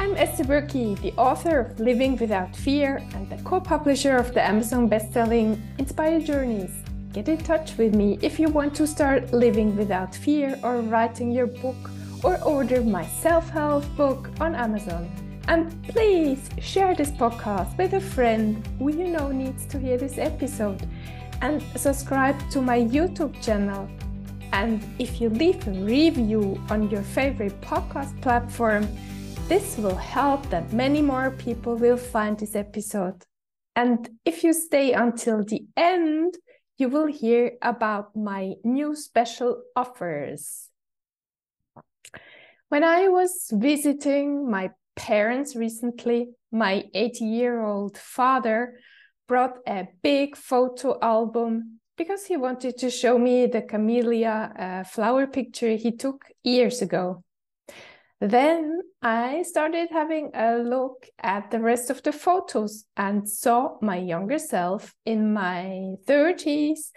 Burki, the author of Living Without Fear and the co publisher of the Amazon best-selling Inspire Journeys. Get in touch with me if you want to start living without fear or writing your book or order my self help book on Amazon. And please share this podcast with a friend who you know needs to hear this episode and subscribe to my YouTube channel. And if you leave a review on your favorite podcast platform, this will help that many more people will find this episode. And if you stay until the end, you will hear about my new special offers. When I was visiting my parents recently, my 80 year old father brought a big photo album because he wanted to show me the camellia uh, flower picture he took years ago. Then I started having a look at the rest of the photos and saw my younger self in my 30s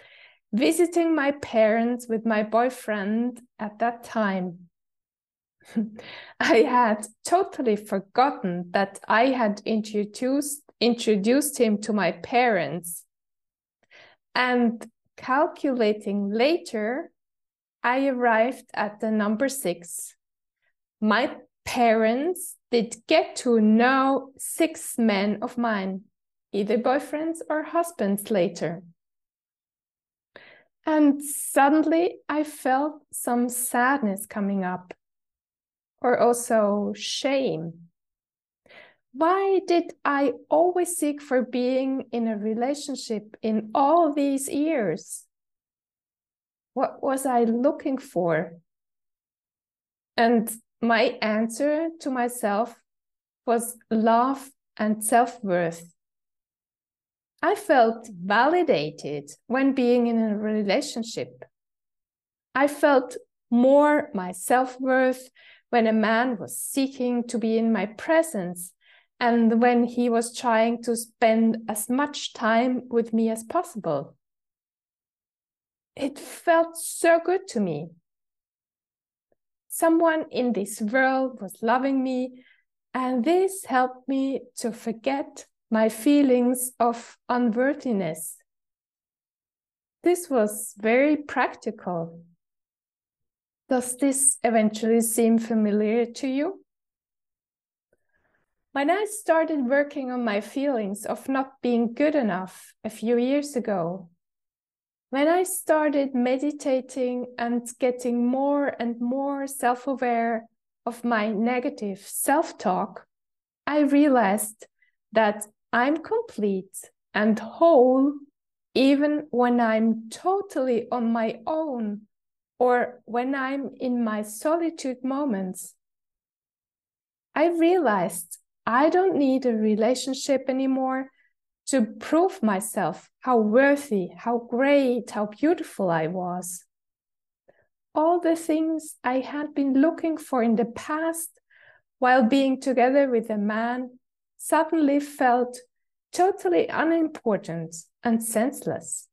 visiting my parents with my boyfriend at that time. I had totally forgotten that I had introduced introduced him to my parents. And calculating later, I arrived at the number six my parents did get to know six men of mine, either boyfriends or husbands later. And suddenly I felt some sadness coming up, or also shame. Why did I always seek for being in a relationship in all these years? What was I looking for? And my answer to myself was love and self worth. I felt validated when being in a relationship. I felt more my self worth when a man was seeking to be in my presence and when he was trying to spend as much time with me as possible. It felt so good to me someone in this world was loving me, and this helped me to forget my feelings of unworthiness. This was very practical. Does this eventually seem familiar to you? When I started working on my feelings of not being good enough a few years ago, when I started meditating and getting more and more self aware of my negative self talk, I realized that I'm complete and whole even when I'm totally on my own or when I'm in my solitude moments. I realized I don't need a relationship anymore to prove myself how worthy, how great, how beautiful I was. All the things I had been looking for in the past while being together with a man suddenly felt totally unimportant and senseless.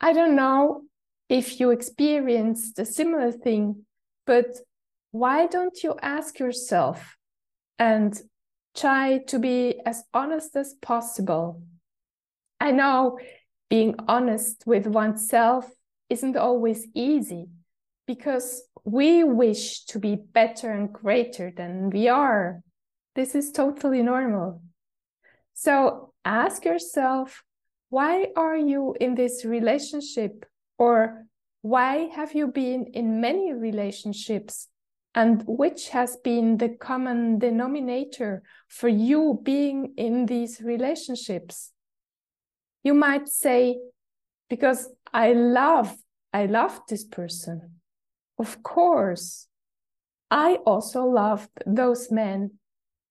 I don't know if you experienced a similar thing, but why don't you ask yourself and try to be as honest as possible. I know being honest with oneself isn't always easy because we wish to be better and greater than we are. This is totally normal. So ask yourself, why are you in this relationship? Or why have you been in many relationships and which has been the common denominator for you being in these relationships? You might say because i love i love this person. Of course. I also loved those men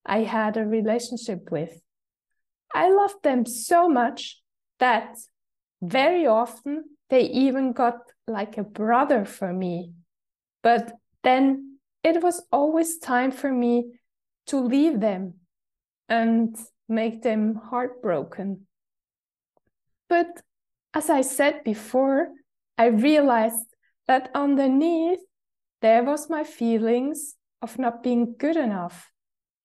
i had a relationship with. I loved them so much that very often they even got like a brother for me. But then it was always time for me to leave them and make them heartbroken. But as I said before, I realized that underneath there was my feelings of not being good enough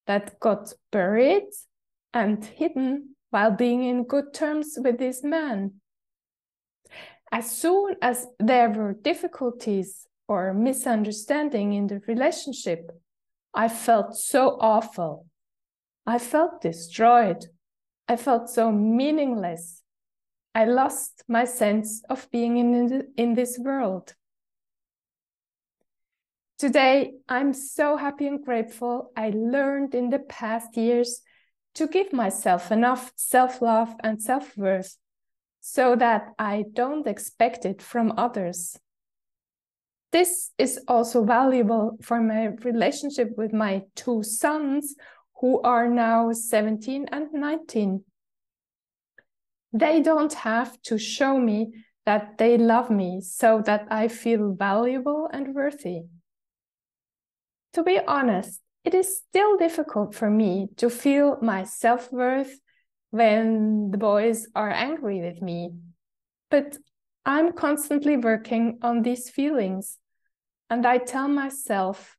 that got buried and hidden while being in good terms with this man. As soon as there were difficulties or misunderstanding in the relationship, I felt so awful. I felt destroyed. I felt so meaningless. I lost my sense of being in, in this world. Today, I'm so happy and grateful I learned in the past years to give myself enough self love and self worth so that I don't expect it from others. This is also valuable for my relationship with my two sons, who are now 17 and 19. They don't have to show me that they love me so that I feel valuable and worthy. To be honest, it is still difficult for me to feel my self worth when the boys are angry with me. But I'm constantly working on these feelings, and I tell myself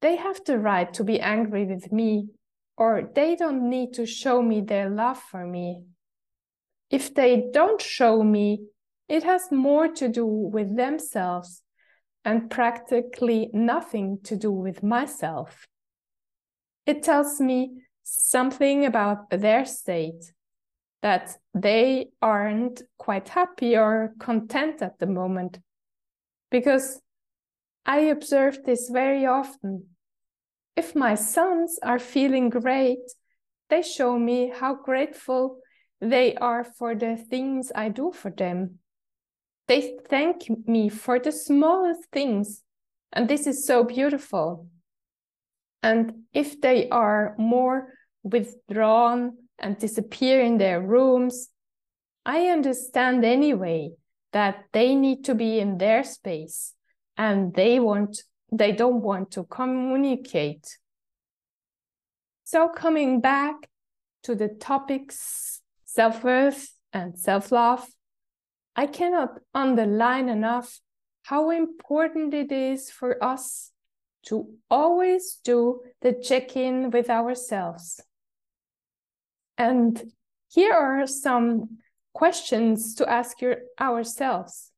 they have the right to be angry with me, or they don't need to show me their love for me. If they don't show me, it has more to do with themselves and practically nothing to do with myself. It tells me something about their state, that they aren't quite happy or content at the moment. Because I observe this very often. If my sons are feeling great, they show me how grateful they are for the things I do for them. They thank me for the smallest things. And this is so beautiful. And if they are more withdrawn and disappear in their rooms, I understand anyway that they need to be in their space and they want they don't want to communicate. So coming back to the topics self-worth and self-love, I cannot underline enough how important it is for us to always do the check in with ourselves. And here are some questions to ask your, ourselves.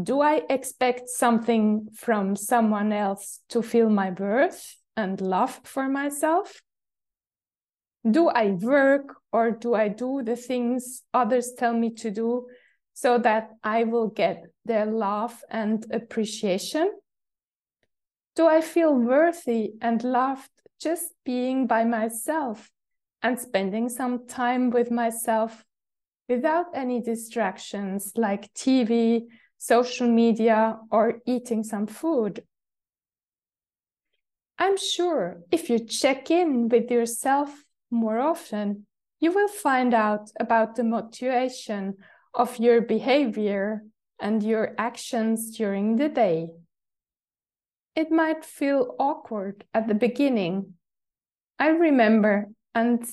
Do I expect something from someone else to feel my worth and love for myself? Do I work or do I do the things others tell me to do so that I will get their love and appreciation? Do I feel worthy and loved just being by myself and spending some time with myself without any distractions like TV, social media, or eating some food? I'm sure if you check in with yourself more often, you will find out about the motivation of your behavior and your actions during the day it might feel awkward at the beginning. I remember, and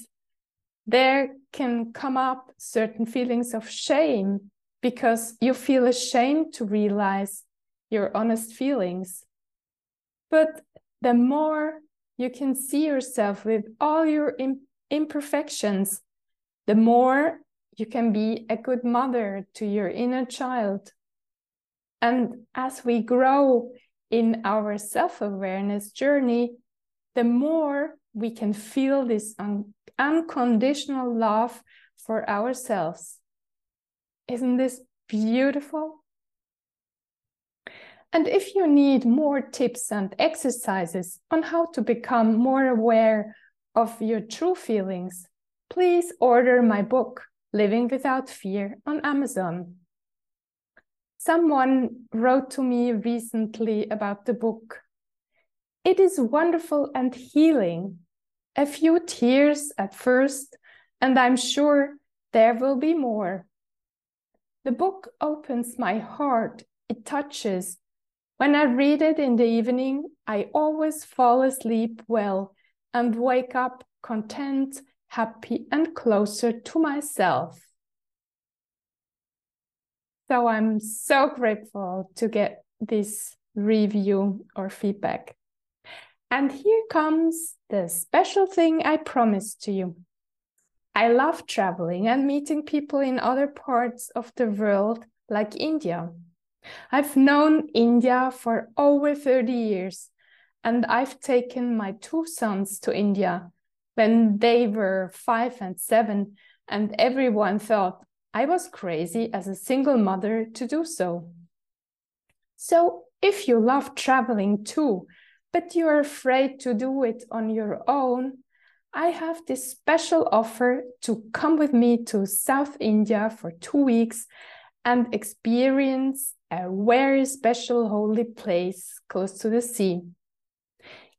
there can come up certain feelings of shame because you feel ashamed to realize your honest feelings. But the more you can see yourself with all your imperfections, the more you can be a good mother to your inner child. And as we grow in our self awareness journey, the more we can feel this un unconditional love for ourselves. Isn't this beautiful? And if you need more tips and exercises on how to become more aware of your true feelings, please order my book, Living Without Fear, on Amazon. Someone wrote to me recently about the book. It is wonderful and healing. A few tears at first, and I'm sure there will be more. The book opens my heart, it touches. When I read it in the evening, I always fall asleep well and wake up content, happy, and closer to myself. So I'm so grateful to get this review or feedback. And here comes the special thing I promised to you. I love traveling and meeting people in other parts of the world, like India. I've known India for over 30 years, and I've taken my two sons to India when they were five and seven, and everyone thought I was crazy as a single mother to do so. So, if you love traveling too, but you're afraid to do it on your own, I have this special offer to come with me to South India for two weeks and experience a very special holy place close to the sea.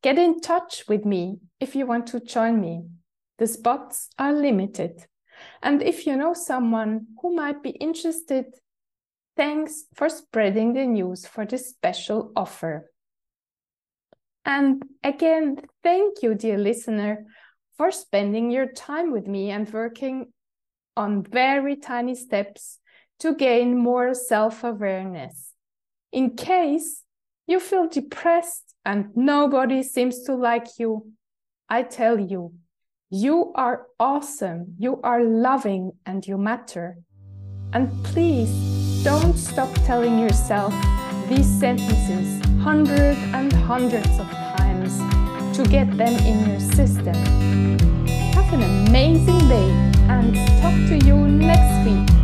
Get in touch with me if you want to join me. The spots are limited. And if you know someone who might be interested, thanks for spreading the news for this special offer. And again, thank you, dear listener, for spending your time with me and working on very tiny steps to gain more self awareness. In case you feel depressed and nobody seems to like you, I tell you, you are awesome, you are loving, and you matter. And please don't stop telling yourself these sentences hundreds and hundreds of times to get them in your system. Have an amazing day and talk to you next week.